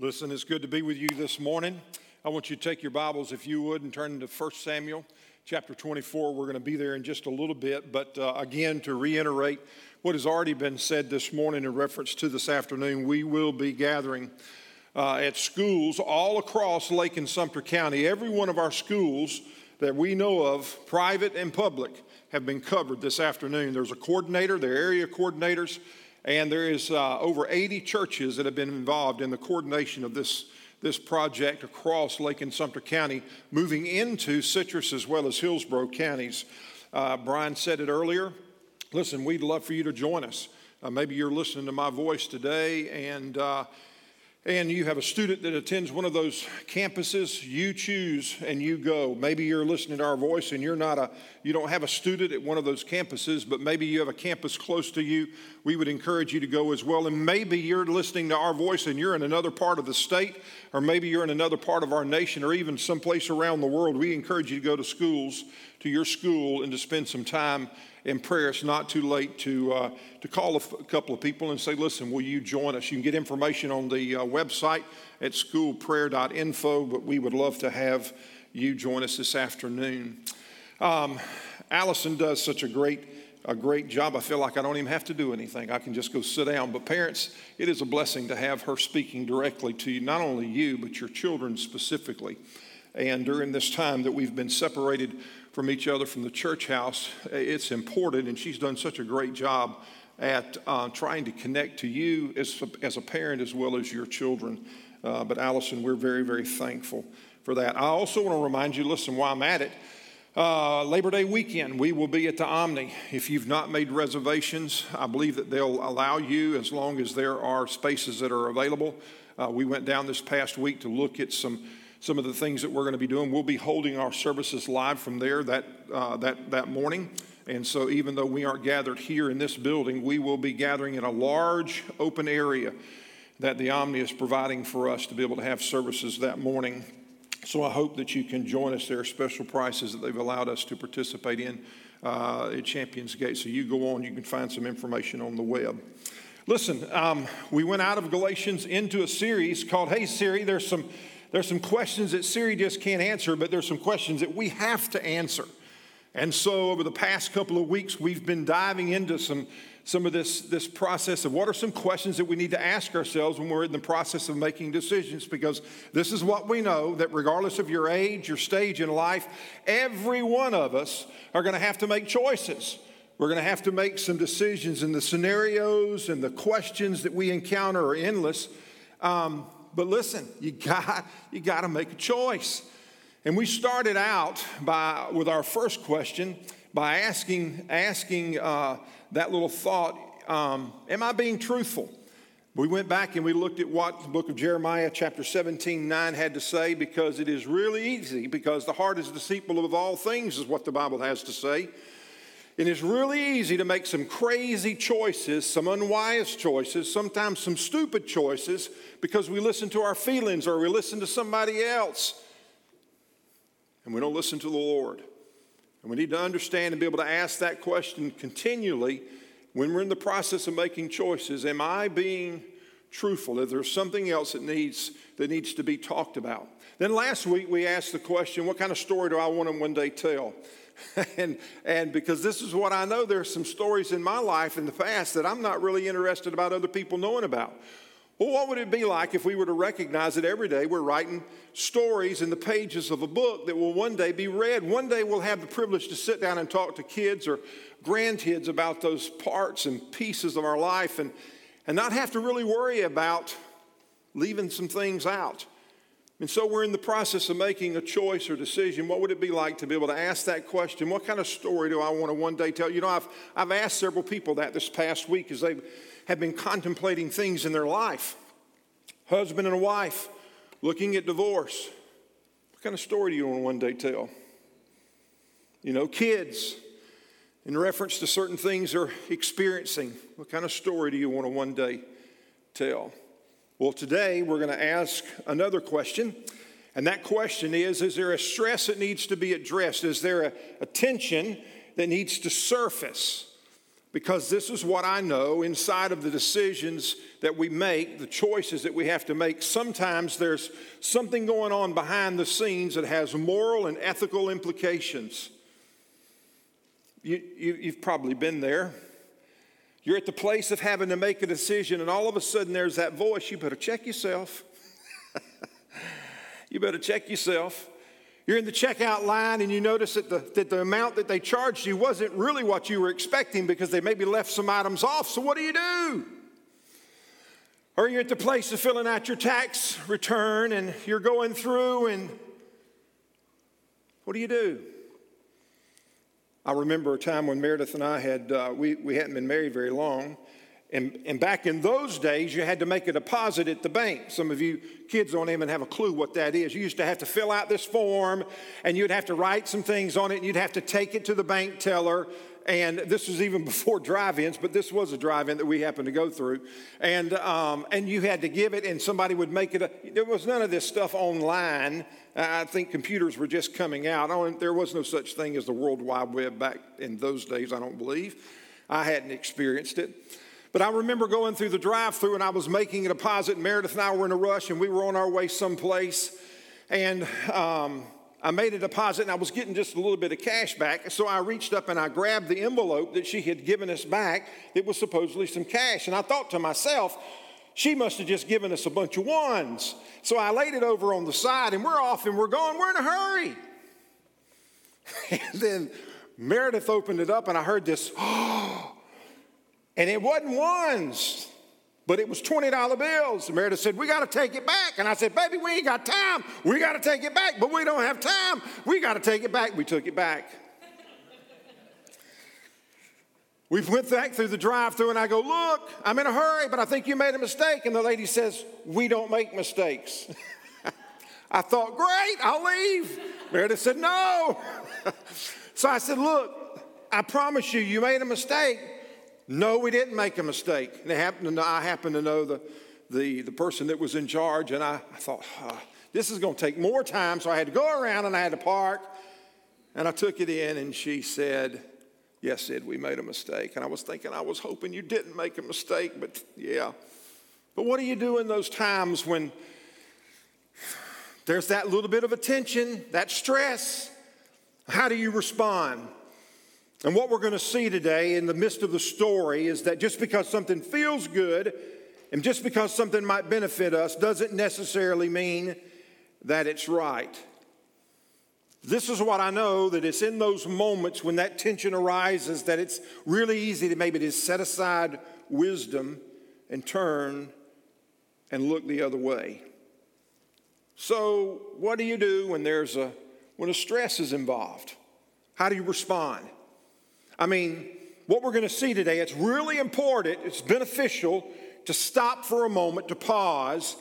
Listen, it's good to be with you this morning. I want you to take your Bibles, if you would, and turn to 1 Samuel chapter 24. We're going to be there in just a little bit. But uh, again, to reiterate what has already been said this morning in reference to this afternoon, we will be gathering uh, at schools all across Lake and Sumter County. Every one of our schools that we know of, private and public, have been covered this afternoon. There's a coordinator, there are area coordinators and there is uh, over 80 churches that have been involved in the coordination of this, this project across Lake and Sumter County, moving into Citrus as well as Hillsborough counties. Uh, Brian said it earlier. Listen, we'd love for you to join us. Uh, maybe you're listening to my voice today and uh, and you have a student that attends one of those campuses, you choose and you go. Maybe you're listening to our voice and you're not a, you don't have a student at one of those campuses, but maybe you have a campus close to you. We would encourage you to go as well. And maybe you're listening to our voice and you're in another part of the state, or maybe you're in another part of our nation, or even someplace around the world. We encourage you to go to schools, to your school, and to spend some time in prayer, it's not too late to, uh, to call a, f- a couple of people and say, listen, will you join us? You can get information on the uh, website at schoolprayer.info, but we would love to have you join us this afternoon. Um, Allison does such a great a great job. I feel like I don't even have to do anything. I can just go sit down. But parents, it is a blessing to have her speaking directly to you, not only you, but your children specifically. And during this time that we've been separated from each other from the church house. It's important, and she's done such a great job at uh, trying to connect to you as, as a parent as well as your children. Uh, but Allison, we're very, very thankful for that. I also want to remind you listen, while I'm at it, uh, Labor Day weekend, we will be at the Omni. If you've not made reservations, I believe that they'll allow you as long as there are spaces that are available. Uh, we went down this past week to look at some some of the things that we're going to be doing. We'll be holding our services live from there that, uh, that, that morning. And so, even though we aren't gathered here in this building, we will be gathering in a large open area that the Omni is providing for us to be able to have services that morning. So, I hope that you can join us. There are special prices that they've allowed us to participate in uh, at Champions Gate. So, you go on, you can find some information on the web. Listen, um, we went out of Galatians into a series called Hey Siri. There's some there's some questions that Siri just can't answer, but there's some questions that we have to answer. And so, over the past couple of weeks, we've been diving into some, some of this, this process of what are some questions that we need to ask ourselves when we're in the process of making decisions. Because this is what we know that regardless of your age, your stage in life, every one of us are going to have to make choices. We're going to have to make some decisions, and the scenarios and the questions that we encounter are endless. Um, but listen, you got, you got to make a choice. And we started out by, with our first question by asking, asking uh, that little thought um, Am I being truthful? We went back and we looked at what the book of Jeremiah, chapter 17, 9 had to say because it is really easy, because the heart is deceitful of all things, is what the Bible has to say. And it's really easy to make some crazy choices, some unwise choices, sometimes some stupid choices because we listen to our feelings or we listen to somebody else and we don't listen to the Lord. And we need to understand and be able to ask that question continually when we're in the process of making choices Am I being truthful? Is there something else that needs, that needs to be talked about? Then last week we asked the question What kind of story do I want to one day tell? and, and because this is what I know, there's some stories in my life in the past that I'm not really interested about other people knowing about. Well, what would it be like if we were to recognize that every day we're writing stories in the pages of a book that will one day be read? One day we'll have the privilege to sit down and talk to kids or grandkids about those parts and pieces of our life and, and not have to really worry about leaving some things out. And so we're in the process of making a choice or decision. What would it be like to be able to ask that question? What kind of story do I want to one day tell? You know, I've, I've asked several people that this past week as they have been contemplating things in their life. Husband and wife looking at divorce. What kind of story do you want to one day tell? You know, kids in reference to certain things they're experiencing. What kind of story do you want to one day tell? Well, today we're going to ask another question. And that question is Is there a stress that needs to be addressed? Is there a, a tension that needs to surface? Because this is what I know inside of the decisions that we make, the choices that we have to make. Sometimes there's something going on behind the scenes that has moral and ethical implications. You, you, have probably been there. You're at the place of having to make a decision, and all of a sudden there's that voice you better check yourself. you better check yourself. You're in the checkout line and you notice that the, that the amount that they charged you wasn't really what you were expecting because they maybe left some items off. So, what do you do? Or you're at the place of filling out your tax return and you're going through, and what do you do? I remember a time when Meredith and I had, uh, we, we hadn't been married very long, and, and back in those days, you had to make a deposit at the bank. Some of you kids don't even have a clue what that is. You used to have to fill out this form, and you'd have to write some things on it, and you'd have to take it to the bank teller. And this was even before drive-ins, but this was a drive-in that we happened to go through. And um, and you had to give it, and somebody would make it. A, there was none of this stuff online. I think computers were just coming out. there was no such thing as the World Wide Web back in those days. I don't believe. I hadn't experienced it. But I remember going through the drive through and I was making a deposit. And Meredith and I were in a rush and we were on our way someplace. And um, I made a deposit and I was getting just a little bit of cash back. So I reached up and I grabbed the envelope that she had given us back. It was supposedly some cash. And I thought to myself, she must have just given us a bunch of ones. So I laid it over on the side and we're off and we're going. We're in a hurry. and then Meredith opened it up and I heard this, oh, and it wasn't ones, but it was $20 bills. Meredith said, We got to take it back. And I said, Baby, we ain't got time. We got to take it back, but we don't have time. We got to take it back. We took it back. we went back through the drive through and I go, Look, I'm in a hurry, but I think you made a mistake. And the lady says, We don't make mistakes. I thought, Great, I'll leave. Meredith said, No. so I said, Look, I promise you, you made a mistake. No, we didn't make a mistake. And happened to, I happened to know the, the, the person that was in charge, and I, I thought, oh, this is going to take more time. So I had to go around and I had to park. And I took it in, and she said, Yes, Sid, we made a mistake. And I was thinking, I was hoping you didn't make a mistake, but yeah. But what do you do in those times when there's that little bit of attention, that stress? How do you respond? And what we're going to see today in the midst of the story is that just because something feels good and just because something might benefit us doesn't necessarily mean that it's right. This is what I know that it's in those moments when that tension arises that it's really easy to maybe just set aside wisdom and turn and look the other way. So, what do you do when there's a when a stress is involved? How do you respond? I mean, what we're going to see today, it's really important, it's beneficial to stop for a moment, to pause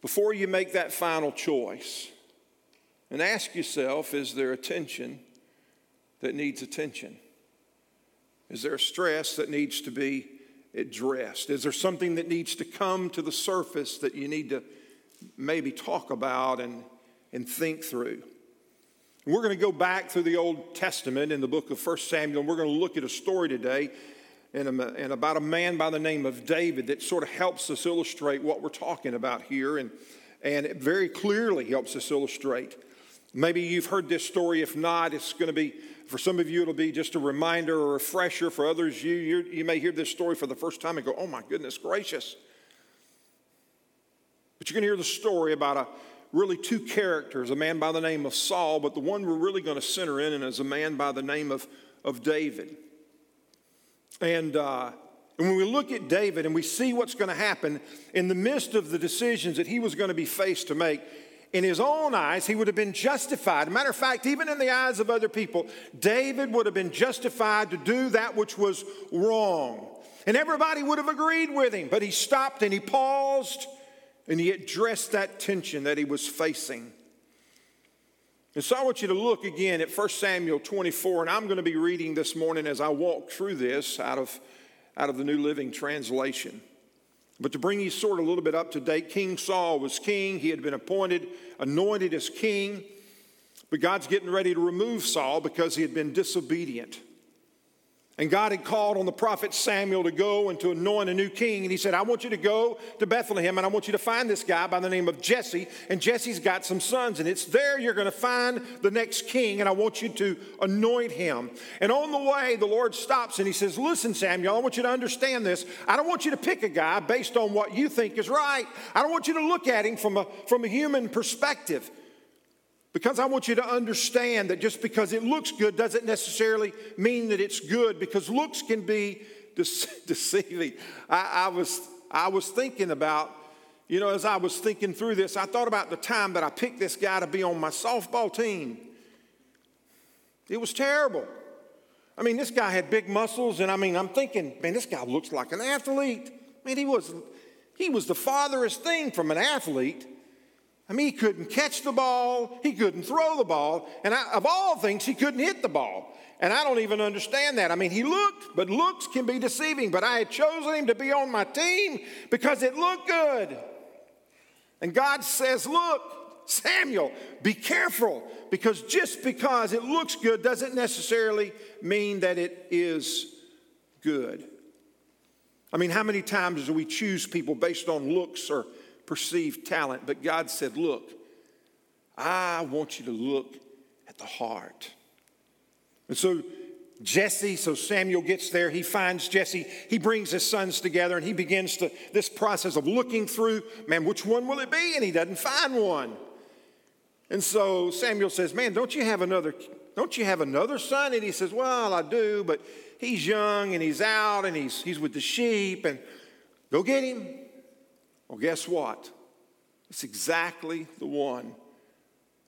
before you make that final choice. And ask yourself is there attention that needs attention? Is there a stress that needs to be addressed? Is there something that needs to come to the surface that you need to maybe talk about and, and think through? We're going to go back through the Old Testament in the book of 1 Samuel, we're going to look at a story today and, and about a man by the name of David that sort of helps us illustrate what we're talking about here, and, and it very clearly helps us illustrate. Maybe you've heard this story. If not, it's going to be, for some of you, it'll be just a reminder or a refresher. For others, you, you may hear this story for the first time and go, oh my goodness gracious. But you're going to hear the story about a really two characters a man by the name of Saul, but the one we're really going to center in is a man by the name of, of David. And, uh, and when we look at David and we see what's going to happen in the midst of the decisions that he was going to be faced to make, in his own eyes, he would have been justified. Matter of fact, even in the eyes of other people, David would have been justified to do that which was wrong. And everybody would have agreed with him, but he stopped and he paused and he addressed that tension that he was facing. And so I want you to look again at 1 Samuel 24, and I'm going to be reading this morning as I walk through this out of, out of the New Living Translation. But to bring you sort of a little bit up to date, King Saul was king. He had been appointed, anointed as king. But God's getting ready to remove Saul because he had been disobedient. And God had called on the prophet Samuel to go and to anoint a new king. And he said, I want you to go to Bethlehem and I want you to find this guy by the name of Jesse. And Jesse's got some sons. And it's there you're going to find the next king. And I want you to anoint him. And on the way, the Lord stops and he says, Listen, Samuel, I want you to understand this. I don't want you to pick a guy based on what you think is right. I don't want you to look at him from a, from a human perspective. Because I want you to understand that just because it looks good doesn't necessarily mean that it's good, because looks can be deceiving. I, I, was, I was thinking about, you know, as I was thinking through this, I thought about the time that I picked this guy to be on my softball team. It was terrible. I mean, this guy had big muscles, and I mean, I'm thinking, man, this guy looks like an athlete. I mean, he was, he was the farthest thing from an athlete. I mean, he couldn't catch the ball, he couldn't throw the ball, and I, of all things, he couldn't hit the ball. And I don't even understand that. I mean, he looked, but looks can be deceiving. But I had chosen him to be on my team because it looked good. And God says, Look, Samuel, be careful because just because it looks good doesn't necessarily mean that it is good. I mean, how many times do we choose people based on looks or perceived talent, but God said, Look, I want you to look at the heart. And so Jesse, so Samuel gets there, he finds Jesse, he brings his sons together, and he begins to this process of looking through, man, which one will it be? And he doesn't find one. And so Samuel says, Man, don't you have another, don't you have another son? And he says, Well, I do, but he's young and he's out and he's he's with the sheep, and go get him. Well, guess what? It's exactly the one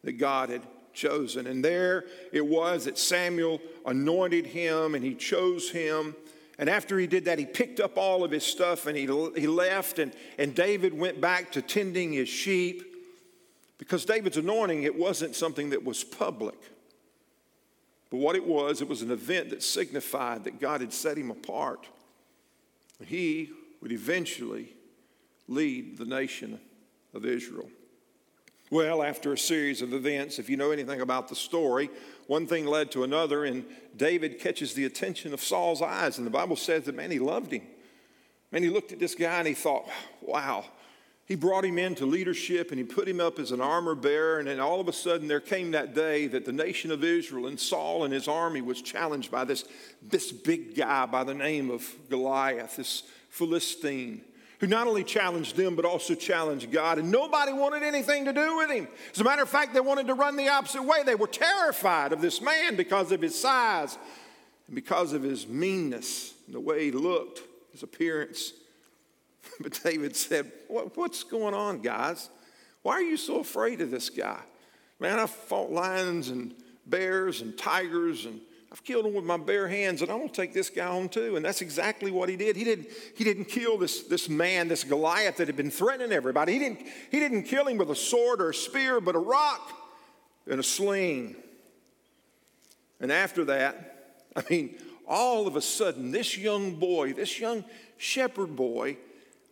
that God had chosen. And there it was that Samuel anointed him and he chose him. And after he did that, he picked up all of his stuff and he, he left. And, and David went back to tending his sheep. Because David's anointing, it wasn't something that was public. But what it was, it was an event that signified that God had set him apart. He would eventually lead the nation of Israel. Well, after a series of events, if you know anything about the story, one thing led to another, and David catches the attention of Saul's eyes. And the Bible says that, man, he loved him. Man, he looked at this guy and he thought, wow. He brought him into leadership and he put him up as an armor bearer. And then all of a sudden, there came that day that the nation of Israel and Saul and his army was challenged by this, this big guy by the name of Goliath, this Philistine who not only challenged them, but also challenged God. And nobody wanted anything to do with him. As a matter of fact, they wanted to run the opposite way. They were terrified of this man because of his size and because of his meanness, the way he looked, his appearance. But David said, what, What's going on, guys? Why are you so afraid of this guy? Man, I've fought lions and bears and tigers and I've killed him with my bare hands, and I'm going to take this guy on too. And that's exactly what he did. He didn't, he didn't kill this, this man, this Goliath that had been threatening everybody. He didn't, he didn't kill him with a sword or a spear, but a rock and a sling. And after that, I mean, all of a sudden, this young boy, this young shepherd boy,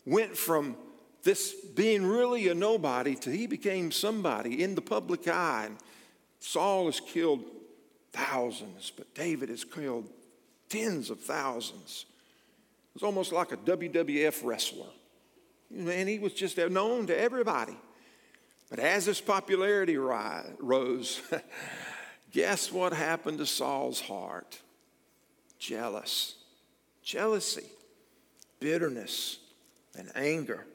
went from this being really a nobody to he became somebody in the public eye. And Saul is killed thousands, but David has killed tens of thousands. It was almost like a WWF wrestler. And he was just known to everybody. But as his popularity rose, guess what happened to Saul's heart? Jealous, jealousy, bitterness, and anger.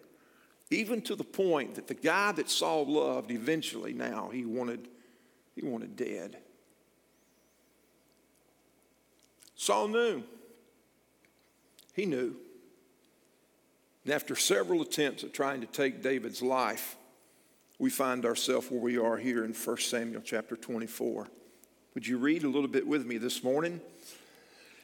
Even to the point that the guy that Saul loved eventually now he wanted, he wanted dead. Saul knew. He knew. And after several attempts at trying to take David's life, we find ourselves where we are here in 1 Samuel chapter 24. Would you read a little bit with me this morning?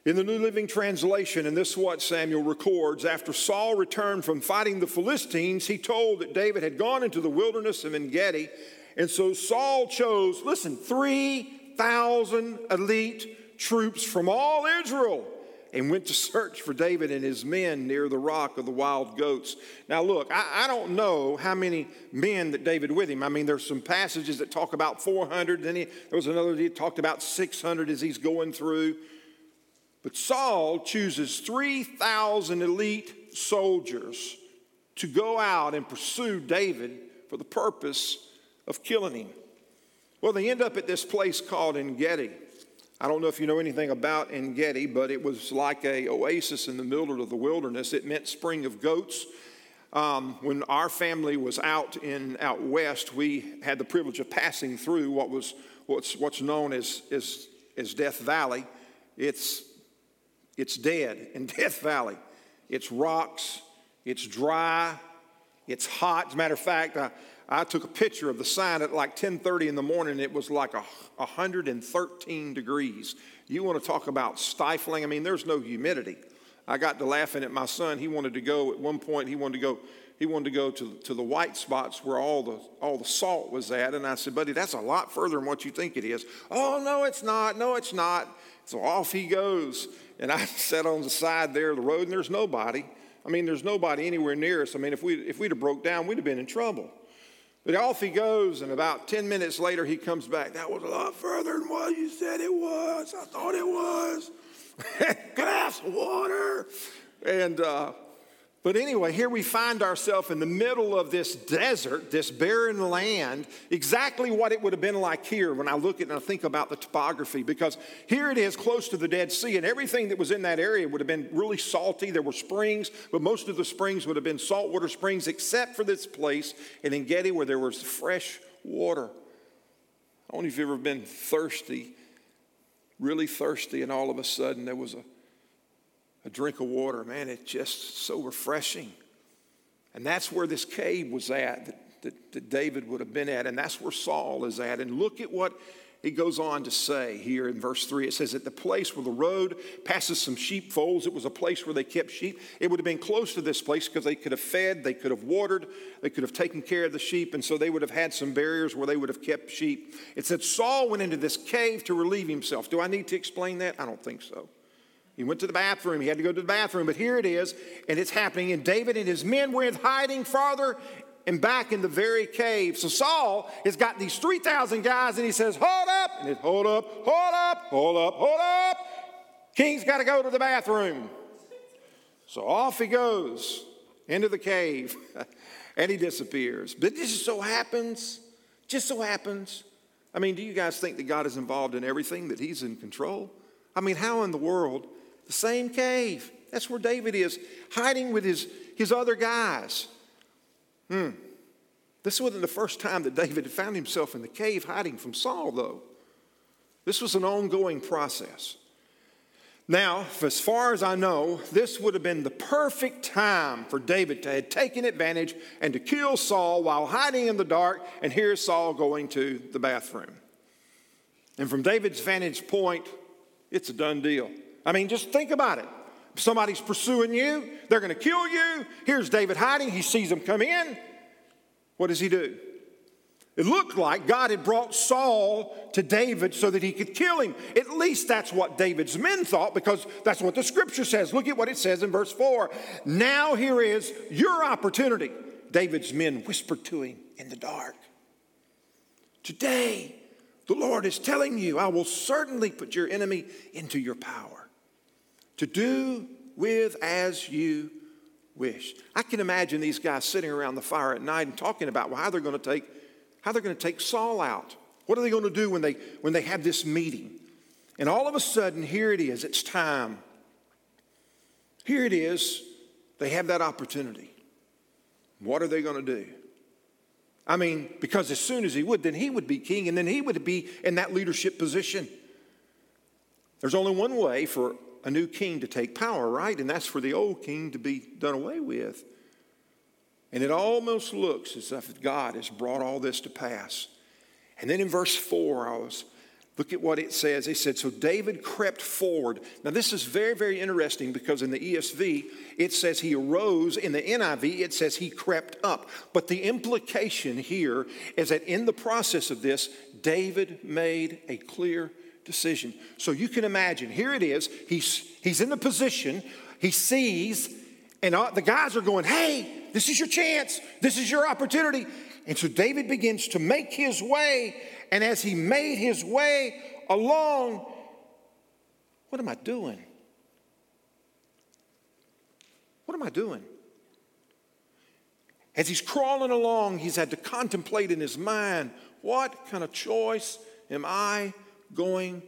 In the New Living Translation, and this is what Samuel records after Saul returned from fighting the Philistines, he told that David had gone into the wilderness of En Gedi. And so Saul chose, listen, 3,000 elite troops from all Israel and went to search for David and his men near the rock of the wild goats. Now, look, I, I, don't know how many men that David with him. I mean, there's some passages that talk about 400. Then he, there was another that talked about 600 as he's going through. But Saul chooses 3,000 elite soldiers to go out and pursue David for the purpose of killing him. Well, they end up at this place called En Gedi. I don't know if you know anything about En Gedi, but it was like a oasis in the middle of the wilderness. It meant spring of goats. Um, when our family was out in out west, we had the privilege of passing through what was what's, what's known as, as, as Death Valley. It's, it's dead in Death Valley. It's rocks, it's dry, it's hot. As a matter of fact, I, I took a picture of the sign at like 10:30 in the morning. It was like a 113 degrees. You want to talk about stifling? I mean, there's no humidity. I got to laughing at my son. He wanted to go at one point. He wanted to go. He wanted to go to, to the white spots where all the all the salt was at. And I said, buddy, that's a lot further than what you think it is. Oh no, it's not. No, it's not. So off he goes. And I sat on the side there of the road, and there's nobody. I mean, there's nobody anywhere near us. I mean, if we if we'd have broke down, we'd have been in trouble. But off he goes, and about 10 minutes later, he comes back. That was a lot further than what you said it was. I thought it was. Glass of water. And, uh, but anyway, here we find ourselves in the middle of this desert, this barren land, exactly what it would have been like here when I look at and I think about the topography, because here it is close to the Dead Sea, and everything that was in that area would have been really salty. There were springs, but most of the springs would have been saltwater springs, except for this place in Engedi where there was fresh water. I don't know if you've ever been thirsty, really thirsty, and all of a sudden there was a a drink of water. Man, it's just so refreshing. And that's where this cave was at that, that, that, David would have been at. And that's where Saul is at. And look at what he goes on to say here in verse 3. It says, At the place where the road passes some sheepfolds, it was a place where they kept sheep. It would have been close to this place because they could have fed, they could have watered, they could have taken care of the sheep. And so they would have had some barriers where they would have kept sheep. It said Saul went into this cave to relieve himself. Do I need to explain that? I don't think so. He went to the bathroom. He had to go to the bathroom, but here it is, and it's happening. And David and his men were in hiding farther and back in the very cave. So Saul has got these 3,000 guys, and he says, Hold up! And it's, Hold up, hold up, hold up, hold up. King's got to go to the bathroom. So off he goes into the cave, and he disappears. But this just so happens, just so happens. I mean, do you guys think that God is involved in everything, that he's in control? I mean, how in the world the same cave. That's where David is, hiding with his, his other guys. Hmm. This wasn't the first time that David had found himself in the cave hiding from Saul, though. This was an ongoing process. Now, as far as I know, this would have been the perfect time for David to have taken advantage and to kill Saul while hiding in the dark, and here's Saul going to the bathroom. And from David's vantage point, it's a done deal. I mean, just think about it. Somebody's pursuing you, they're going to kill you. Here's David hiding. He sees them come in. What does he do? It looked like God had brought Saul to David so that he could kill him. At least that's what David's men thought because that's what the scripture says. Look at what it says in verse 4. Now here is your opportunity. David's men whispered to him in the dark. Today, the Lord is telling you, I will certainly put your enemy into your power to do with as you wish. I can imagine these guys sitting around the fire at night and talking about how they're going to take how they're going to take Saul out. What are they going to do when they when they have this meeting? And all of a sudden, here it is. It's time. Here it is. They have that opportunity. What are they going to do? I mean, because as soon as he would, then he would be king and then he would be in that leadership position. There's only one way for a new king to take power, right? And that's for the old king to be done away with. And it almost looks as if God has brought all this to pass. And then in verse 4, I was Look at what it says. He said, So David crept forward. Now, this is very, very interesting because in the ESV, it says he arose. In the NIV, it says he crept up. But the implication here is that in the process of this, David made a clear decision. So you can imagine, here it is. He's, he's in the position, he sees, and all, the guys are going, Hey, this is your chance. This is your opportunity. And so David begins to make his way and as he made his way along, what am I doing? What am I doing? As he's crawling along, he's had to contemplate in his mind what kind of choice am I going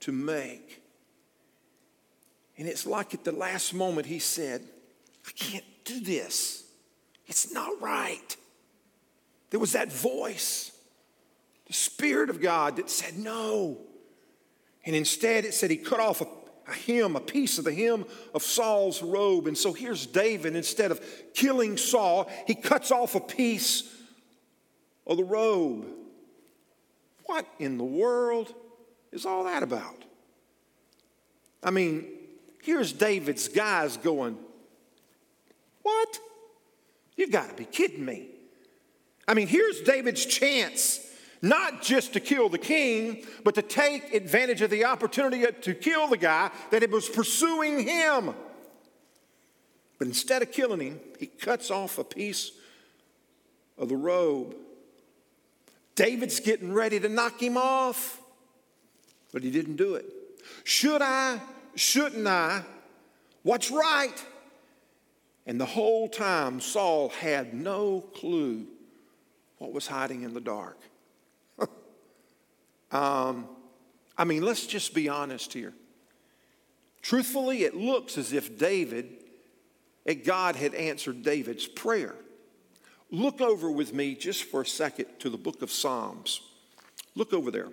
to make? And it's like at the last moment he said, I can't do this. It's not right. There was that voice, the Spirit of God, that said no. And instead, it said he cut off a, a hem, a piece of the hem of Saul's robe. And so here's David, instead of killing Saul, he cuts off a piece of the robe. What in the world is all that about? I mean, here's David's guys going, What? You got to be kidding me. I mean, here's David's chance not just to kill the king, but to take advantage of the opportunity to kill the guy that was pursuing him. But instead of killing him, he cuts off a piece of the robe. David's getting ready to knock him off, but he didn't do it. Should I? Shouldn't I? What's right? And the whole time, Saul had no clue what was hiding in the dark. um, I mean, let's just be honest here. Truthfully, it looks as if David, God had answered David's prayer. Look over with me just for a second to the book of Psalms. Look over there.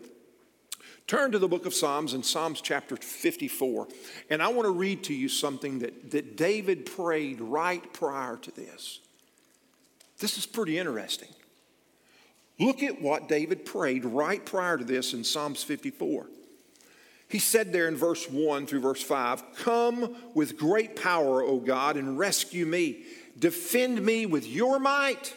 Turn to the book of Psalms in Psalms chapter 54. And I want to read to you something that, that David prayed right prior to this. This is pretty interesting. Look at what David prayed right prior to this in Psalms 54. He said there in verse 1 through verse 5 Come with great power, O God, and rescue me. Defend me with your might.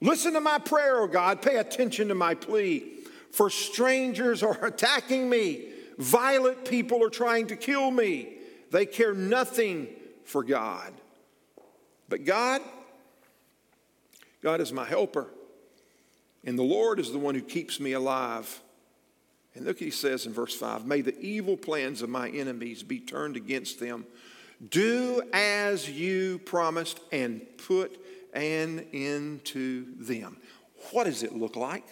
Listen to my prayer, O God. Pay attention to my plea. For strangers are attacking me. Violent people are trying to kill me. They care nothing for God. But God, God is my helper. And the Lord is the one who keeps me alive. And look he says in verse 5 May the evil plans of my enemies be turned against them. Do as you promised and put an end to them. What does it look like?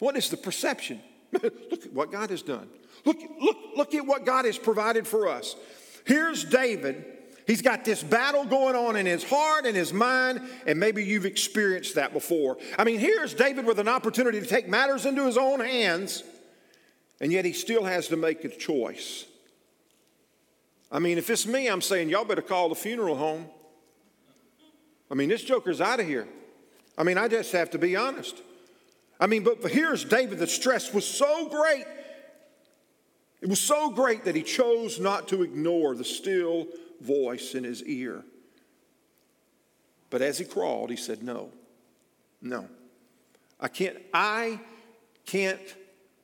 What is the perception? look at what God has done. Look, look, look at what God has provided for us. Here's David He's got this battle going on in his heart and his mind, and maybe you've experienced that before. I mean, here's David with an opportunity to take matters into his own hands, and yet he still has to make a choice. I mean, if it's me, I'm saying, y'all better call the funeral home. I mean, this joker's out of here. I mean, I just have to be honest. I mean, but here's David, the stress was so great. It was so great that he chose not to ignore the still voice in his ear. But as he crawled, he said, No, no. I can't, I can't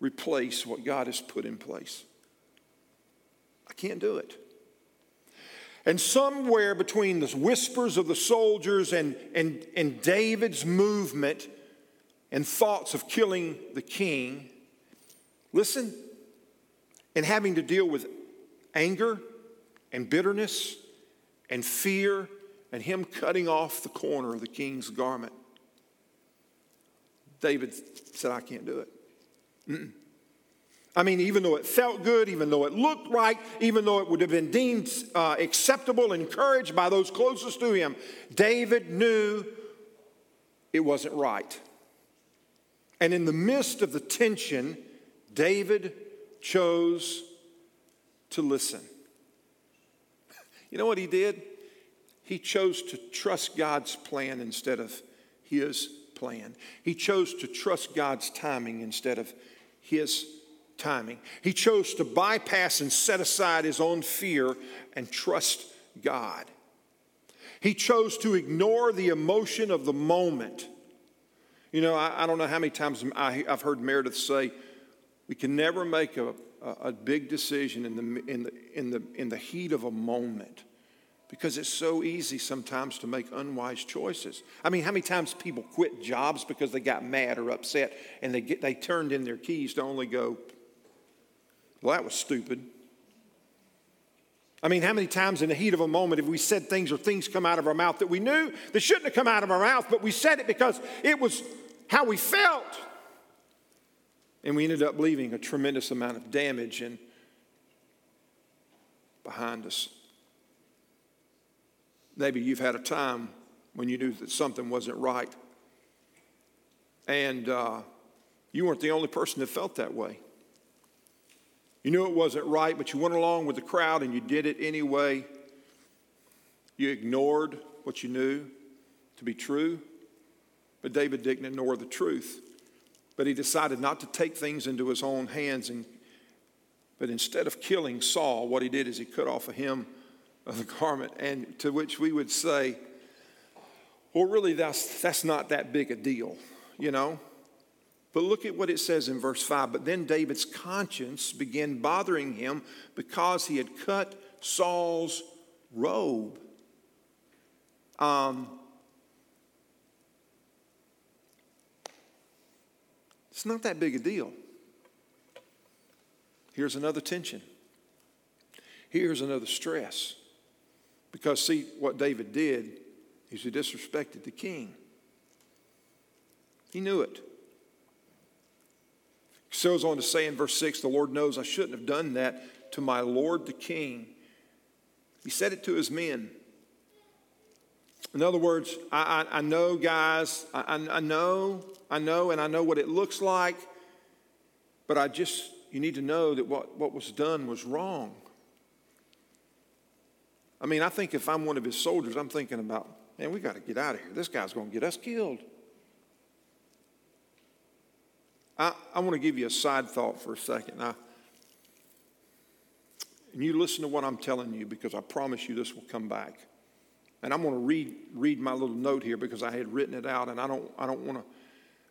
replace what God has put in place. I can't do it. And somewhere between the whispers of the soldiers and, and, and David's movement and thoughts of killing the king, listen, and having to deal with anger and bitterness and fear and him cutting off the corner of the king's garment. David said, I can't do it. Mm-mm. I mean, even though it felt good, even though it looked right, even though it would have been deemed uh, acceptable encouraged by those closest to him, David knew it wasn't right. And in the midst of the tension, David chose to listen. You know what he did? He chose to trust God's plan instead of his plan. He chose to trust God's timing instead of his timing. He chose to bypass and set aside his own fear and trust God. He chose to ignore the emotion of the moment. You know, I, I don't know how many times I, have heard Meredith say, we can never make a, a, a big decision in the, in, the, in, the, in the heat of a moment because it's so easy sometimes to make unwise choices. I mean, how many times people quit jobs because they got mad or upset and they, get, they turned in their keys to only go, well, that was stupid. I mean, how many times in the heat of a moment have we said things or things come out of our mouth that we knew that shouldn't have come out of our mouth, but we said it because it was how we felt? And we ended up leaving a tremendous amount of damage and behind us. Maybe you've had a time when you knew that something wasn't right. And uh, you weren't the only person that felt that way. You knew it wasn't right, but you went along with the crowd and you did it anyway. You ignored what you knew to be true. But David didn't ignore the truth. But he decided not to take things into his own hands. And, but instead of killing Saul, what he did is he cut off a hem of the garment. And to which we would say, well, really, that's, that's not that big a deal, you know? But look at what it says in verse 5. But then David's conscience began bothering him because he had cut Saul's robe. Um, it's not that big a deal. Here's another tension. Here's another stress. Because, see, what David did is he disrespected the king. He knew it He goes on to say in verse 6 the Lord knows I shouldn't have done that to my Lord the king. He said it to his men. In other words, I, I, I know, guys, I, I know, I know, and I know what it looks like, but I just, you need to know that what, what was done was wrong. I mean, I think if I'm one of his soldiers, I'm thinking about, man, we got to get out of here. This guy's going to get us killed. I, I want to give you a side thought for a second. I, and you listen to what I'm telling you because I promise you this will come back. And I'm going to read, read my little note here because I had written it out and I don't, I don't want to.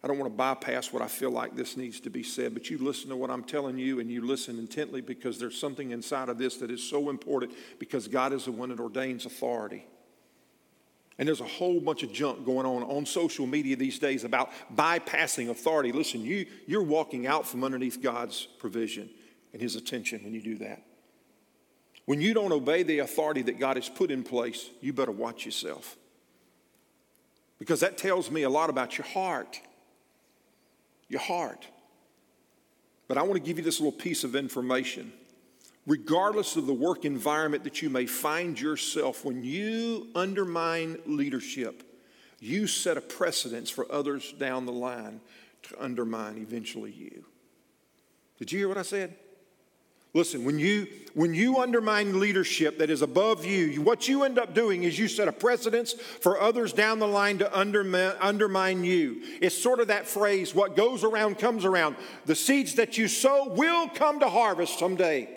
I don't want to bypass what I feel like this needs to be said, but you listen to what I'm telling you and you listen intently because there's something inside of this that is so important because God is the one that ordains authority. And there's a whole bunch of junk going on on social media these days about bypassing authority. Listen, you, you're walking out from underneath God's provision and His attention when you do that. When you don't obey the authority that God has put in place, you better watch yourself. Because that tells me a lot about your heart. Your heart. But I want to give you this little piece of information regardless of the work environment that you may find yourself, when you undermine leadership, you set a precedence for others down the line to undermine eventually you. Did you hear what I said? Listen, when you when you undermine leadership that is above you, what you end up doing is you set a precedence for others down the line to undermine, undermine you. It's sort of that phrase, what goes around comes around. The seeds that you sow will come to harvest someday.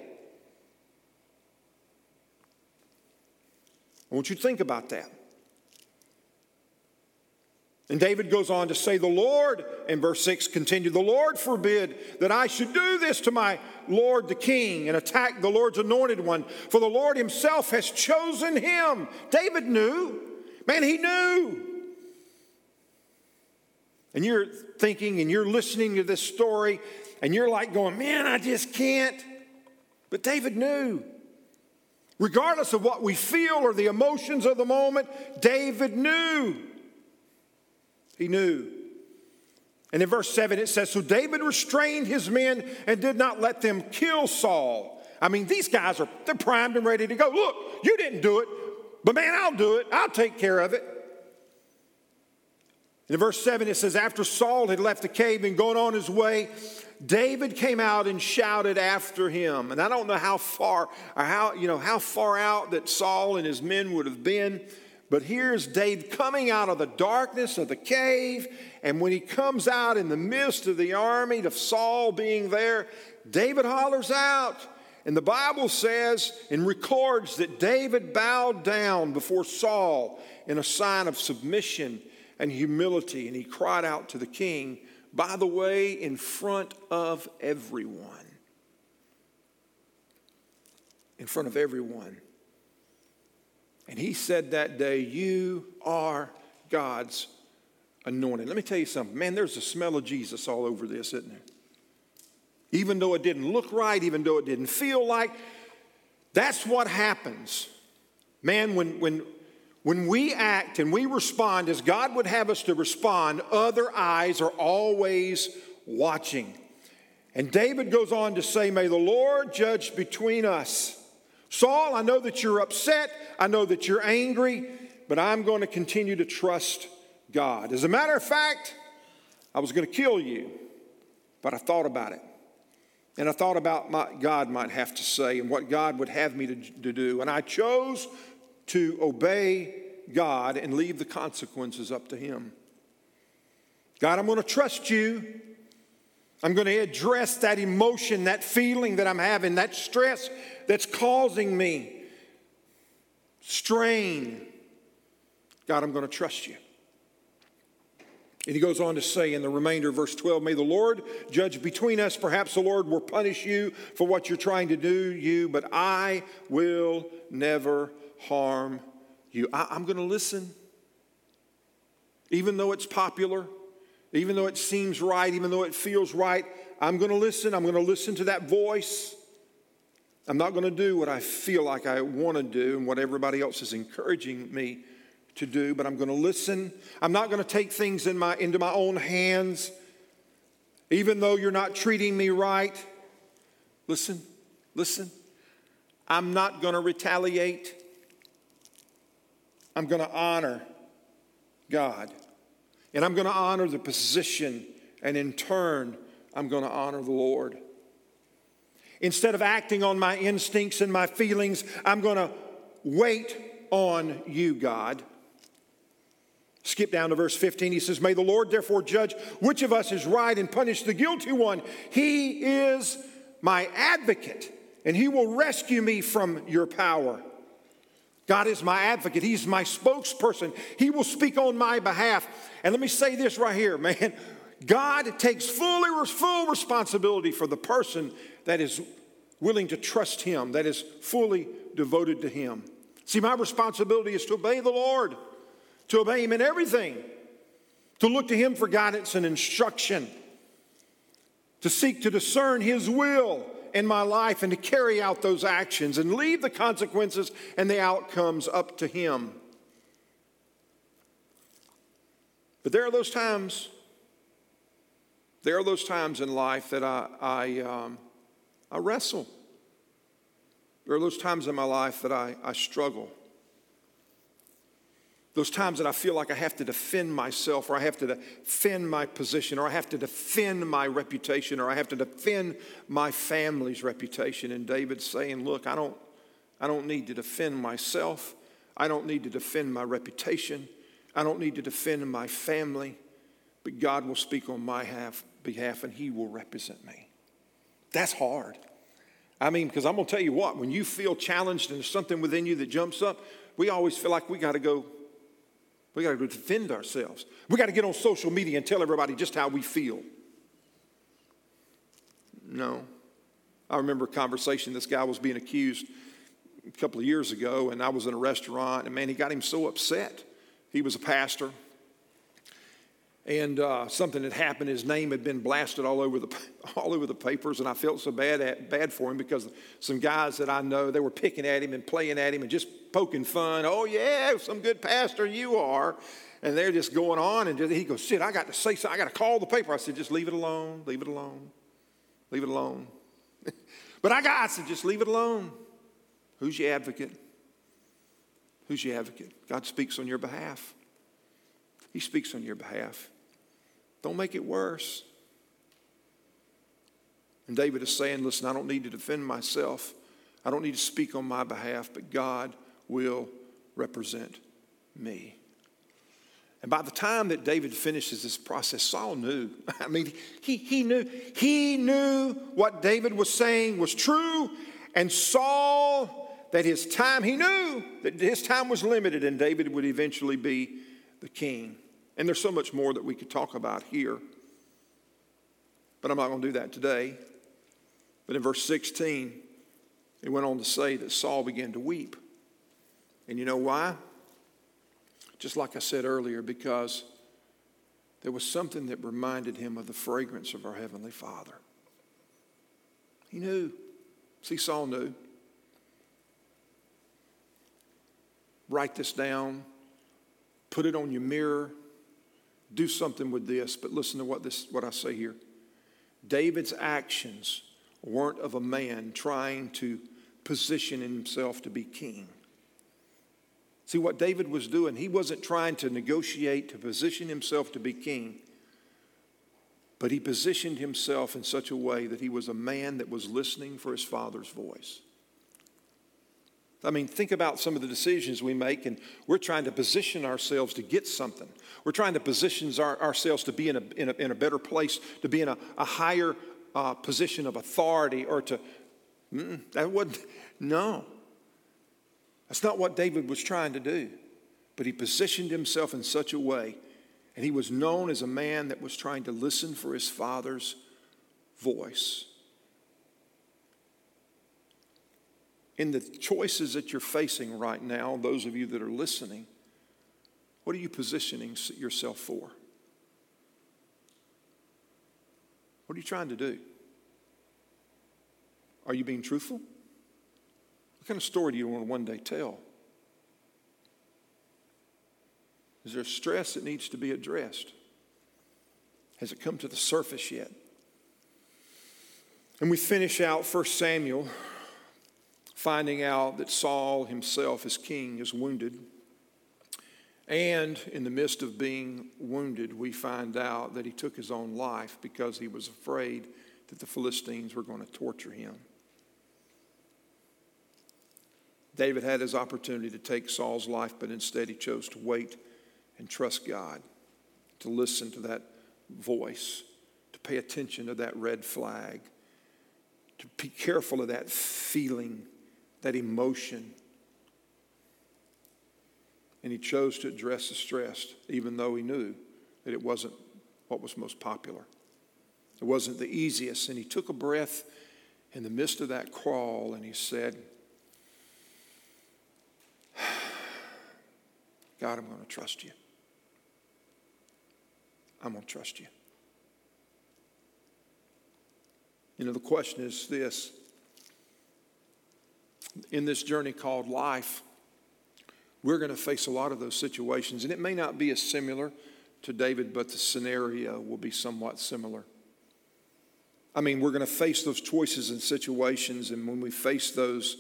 I want you to think about that. And David goes on to say, The Lord, in verse 6 continued, the Lord forbid that I should do this to my Lord the king and attack the Lord's anointed one, for the Lord himself has chosen him. David knew. Man, he knew. And you're thinking and you're listening to this story and you're like going, Man, I just can't. But David knew. Regardless of what we feel or the emotions of the moment, David knew. He knew. And in verse 7, it says So David restrained his men and did not let them kill Saul. I mean, these guys are they're primed and ready to go. Look, you didn't do it, but man, I'll do it. I'll take care of it. In verse 7, it says, After Saul had left the cave and gone on his way, David came out and shouted after him. And I don't know how far or how, you know, how far out that Saul and his men would have been. But here's David coming out of the darkness of the cave. And when he comes out in the midst of the army of Saul being there, David hollers out. And the Bible says and records that David bowed down before Saul in a sign of submission and humility. And he cried out to the king, by the way, in front of everyone. In front of everyone. And he said that day, You are God's anointed. Let me tell you something. Man, there's a smell of Jesus all over this, isn't there? Even though it didn't look right, even though it didn't feel like, That's what happens. Man, when, when, when we act and we respond as God would have us to respond, other eyes are always watching. And David goes on to say, May the Lord judge between us. Saul, I know that you're upset. I know that you're angry, but I'm going to continue to trust God. As a matter of fact, I was going to kill you, but I thought about it. And I thought about what God might have to say and what God would have me to, to do. And I chose to obey God and leave the consequences up to Him. God, I'm going to trust you. I'm going to address that emotion, that feeling that I'm having, that stress that's causing me strain. God, I'm going to trust you. And he goes on to say in the remainder of verse 12, May the Lord judge between us. Perhaps the Lord will punish you for what you're trying to do, you, but I will never harm you. I, am going to listen. Even though it's popular, even though it seems right, even though it feels right, I'm going to listen. I'm going to listen to that voice. I'm not going to do what I feel like I want to do and what everybody else is encouraging me to do, but I'm going to listen. I'm not going to take things in my, into my own hands, even though you're not treating me right. Listen, listen. I'm not going to retaliate. I'm going to honor God. And I'm going to honor the position, and in turn, I'm going to honor the Lord. Instead of acting on my instincts and my feelings, I'm going to wait on you, God. Skip down to verse 15. He says, May the Lord therefore judge which of us is right and punish the guilty one. He is my advocate, and he will rescue me from your power. God is my advocate. He's my spokesperson. He will speak on my behalf. And let me say this right here, man. God takes fully, full responsibility for the person that is willing to trust Him, that is fully devoted to Him. See, my responsibility is to obey the Lord to obey Him in everything, to look to Him for guidance and instruction, to seek to discern His will in my life and to carry out those actions and leave the consequences and the outcomes up to Him. But there are those times, there are those times in life that I, I, um, I wrestle. There are those times in my life that I, I struggle those times that I feel like I have to defend myself, or I have to defend my position, or I have to defend my reputation, or I have to defend my family's reputation. And David's saying, Look, I don't, I don't need to defend myself. I don't need to defend my reputation. I don't need to defend my family. But God will speak on my half, behalf and He will represent me. That's hard. I mean, because I'm going to tell you what, when you feel challenged and there's something within you that jumps up, we always feel like we got to go we got to defend ourselves. We got to get on social media and tell everybody just how we feel. No. I remember a conversation this guy was being accused a couple of years ago, and I was in a restaurant, and man, he got him so upset. He was a pastor, and uh, something had happened. His name had been blasted all over the all over the papers, and I felt so bad at, bad for him because some guys that I know they were picking at him and playing at him and just poking fun. Oh yeah, some good pastor you are, and they're just going on. And just, he goes, "Shit, I got to say something. I got to call the paper." I said, "Just leave it alone. Leave it alone. Leave it alone." but I got. I said, "Just leave it alone." Who's your advocate? Who's your advocate? God speaks on your behalf. He speaks on your behalf. Don't make it worse. And David is saying, Listen, I don't need to defend myself. I don't need to speak on my behalf, but God will represent me. And by the time that David finishes this process, Saul knew. I mean, he, he knew. He knew what David was saying was true. And Saul, that his time, he knew that his time was limited and David would eventually be the king. And there's so much more that we could talk about here. But I'm not going to do that today. But in verse 16, it went on to say that Saul began to weep. And you know why? Just like I said earlier, because there was something that reminded him of the fragrance of our Heavenly Father. He knew. See, Saul knew. write this down, put it on your mirror, do something with this. But listen to what, this, what I say here. David's actions weren't of a man trying to position himself to be king. See, what David was doing, he wasn't trying to negotiate to position himself to be king, but he positioned himself in such a way that he was a man that was listening for his father's voice. I mean, think about some of the decisions we make, and we're trying to position ourselves to get something. We're trying to position our, ourselves to be in a, in a, in a better place, to be in a, a higher uh, position of authority, or to. that wasn't, no. That's not what David was trying to do. But he positioned himself in such a way, and he was known as a man that was trying to listen for his father's voice. In the choices that you're facing right now, those of you that are listening, what are you positioning yourself for? What are you trying to do? Are you being truthful? What kind of story do you want to one day tell? Is there stress that needs to be addressed? Has it come to the surface yet? And we finish out 1 Samuel finding out that Saul himself, as king, is wounded. And in the midst of being wounded, we find out that he took his own life because he was afraid that the Philistines were going to torture him. David had his opportunity to take Saul's life, but instead he chose to wait and trust God, to listen to that voice, to pay attention to that red flag, to be careful of that feeling that emotion. And he chose to address the stress, even though he knew that it wasn't what was most popular. It wasn't the easiest. And he took a breath in the midst of that crawl and he said, God, I'm going to trust you. I'm going to trust you. You know, the question is this in this journey called life, we're going to face a lot of those situations. And it may not be as similar to David, but the scenario will be somewhat similar. I mean, we're going to face those choices and situations, and when we face those,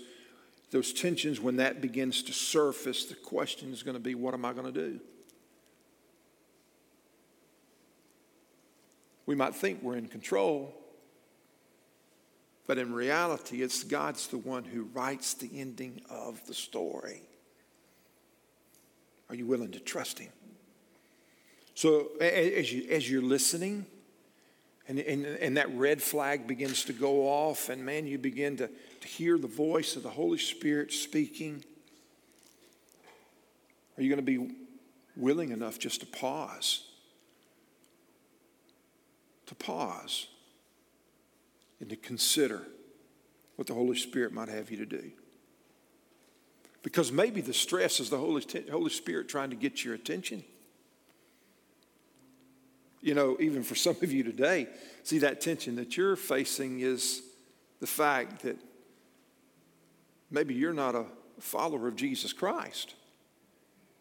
those tensions, when that begins to surface, the question is going to be what am I going to do? We might think we're in control, but in reality, it's God's the one who writes the ending of the story. Are you willing to trust Him? So as, you, as you're listening, and, and, and that red flag begins to go off, and man, you begin to, to hear the voice of the Holy Spirit speaking. Are you going to be willing enough just to pause? To pause and to consider what the Holy Spirit might have you to do. Because maybe the stress is the Holy, Holy Spirit trying to get your attention. You know, even for some of you today, see that tension that you're facing is the fact that maybe you're not a follower of Jesus Christ.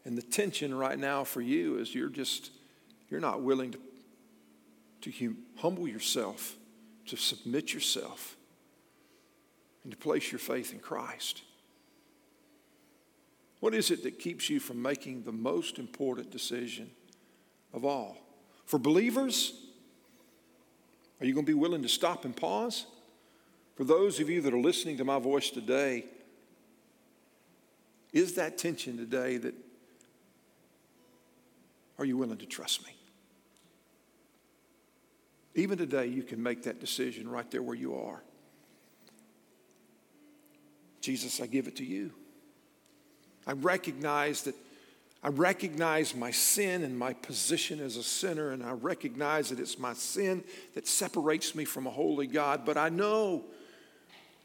And the tension right now for you is you're just, you're not willing to, to humble yourself to submit yourself and to place your faith in Christ. What is it that keeps you from making the most important decision of all? For believers, are you going to be willing to stop and pause? For those of you that are listening to my voice today, is that tension today that are you willing to trust me? Even today, you can make that decision right there where you are. Jesus, I give it to you. I recognize that I recognize my sin and my position as a sinner, and I recognize that it's my sin that separates me from a holy God. But I know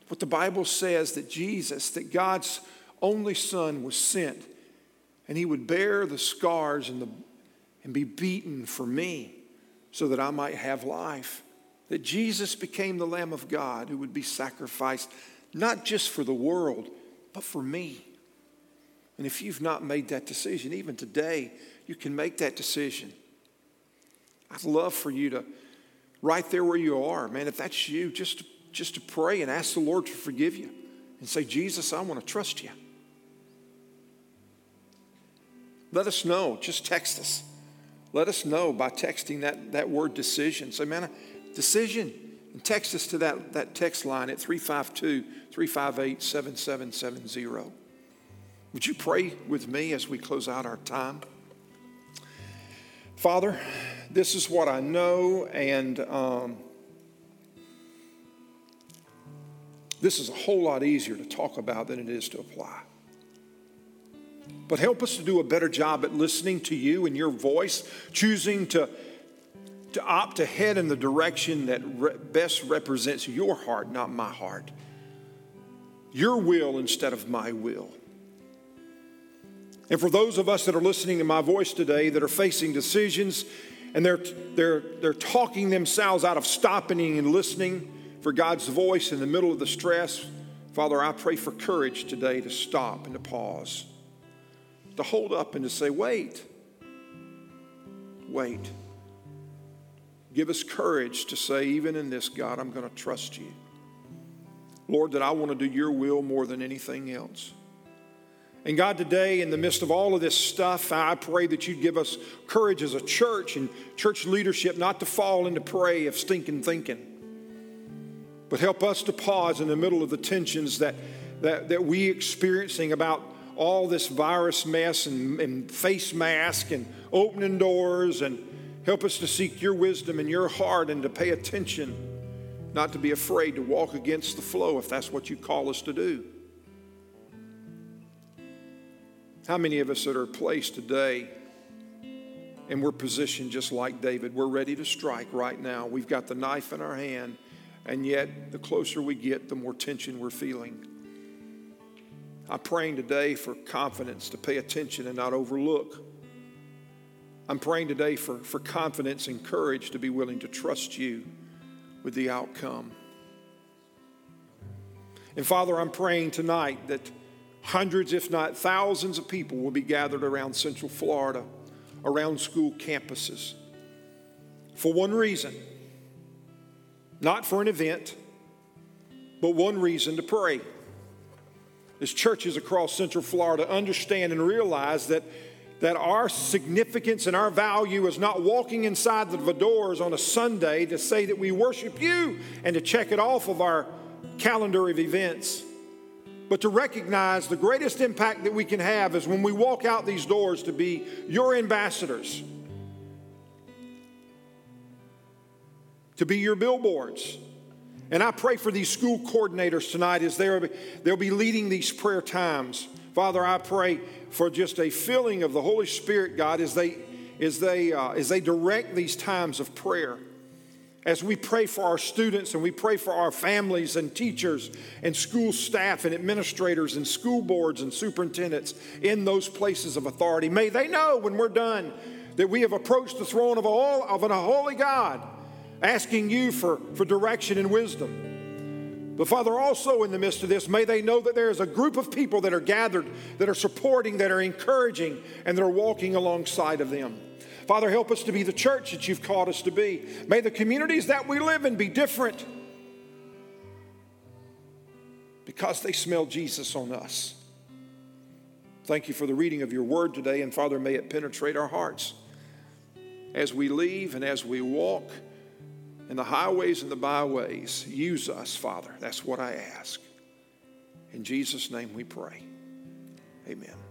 what the Bible says that Jesus, that God's only Son, was sent, and he would bear the scars and, the, and be beaten for me so that I might have life. That Jesus became the Lamb of God who would be sacrificed not just for the world, but for me. And if you've not made that decision, even today, you can make that decision. I'd love for you to, right there where you are, man, if that's you, just, just to pray and ask the Lord to forgive you and say, Jesus, I want to trust you. Let us know. Just text us. Let us know by texting that, that word decision. Say, man, decision. And text us to that, that text line at 352 358 7770. Would you pray with me as we close out our time? Father, this is what I know, and um, this is a whole lot easier to talk about than it is to apply. But help us to do a better job at listening to you and your voice, choosing to, to opt ahead in the direction that re- best represents your heart, not my heart. Your will instead of my will. And for those of us that are listening to my voice today that are facing decisions and they're, they're, they're talking themselves out of stopping and listening for God's voice in the middle of the stress, Father, I pray for courage today to stop and to pause to hold up and to say, wait, wait. Give us courage to say, even in this, God, I'm going to trust you. Lord, that I want to do your will more than anything else. And God, today, in the midst of all of this stuff, I pray that you'd give us courage as a church and church leadership not to fall into prey of stinking thinking, but help us to pause in the middle of the tensions that, that, that we experiencing about all this virus mess and, and face mask and opening doors and help us to seek your wisdom and your heart and to pay attention, not to be afraid to walk against the flow if that's what you call us to do. How many of us that are placed today and we're positioned just like David? We're ready to strike right now. We've got the knife in our hand, and yet the closer we get, the more tension we're feeling. I'm praying today for confidence to pay attention and not overlook. I'm praying today for, for confidence and courage to be willing to trust you with the outcome. And Father, I'm praying tonight that hundreds, if not thousands, of people will be gathered around Central Florida, around school campuses, for one reason not for an event, but one reason to pray as churches across Central Florida understand and realize that, that our significance and our value is not walking inside the doors on a Sunday to say that we worship you and to check it off of our calendar of events, but to recognize the greatest impact that we can have is when we walk out these doors to be your ambassadors, to be your billboards and I pray for these school coordinators tonight as they'll be leading these prayer times. Father, I pray for just a filling of the Holy Spirit, God, as they, as they, uh, as they direct these times of prayer. As we pray for our students and we pray for our families and teachers and school staff and administrators and school boards and superintendents in those places of authority, may they know when we're done that we have approached the throne of, all, of a holy God asking you for, for direction and wisdom. But Father, also in the midst of this, may they know that there is a group of people that are gathered, that are supporting, that are encouraging, and that are walking alongside of them. Father, help us to be the church that you've called us to be. May the communities that we live in be different because they smell Jesus on us. Thank you for the reading of your word today, and Father, may it penetrate our hearts as we leave and as we walk and the highways and the byways. Use us, Father. That's what I ask. In Jesus' name we pray. Amen.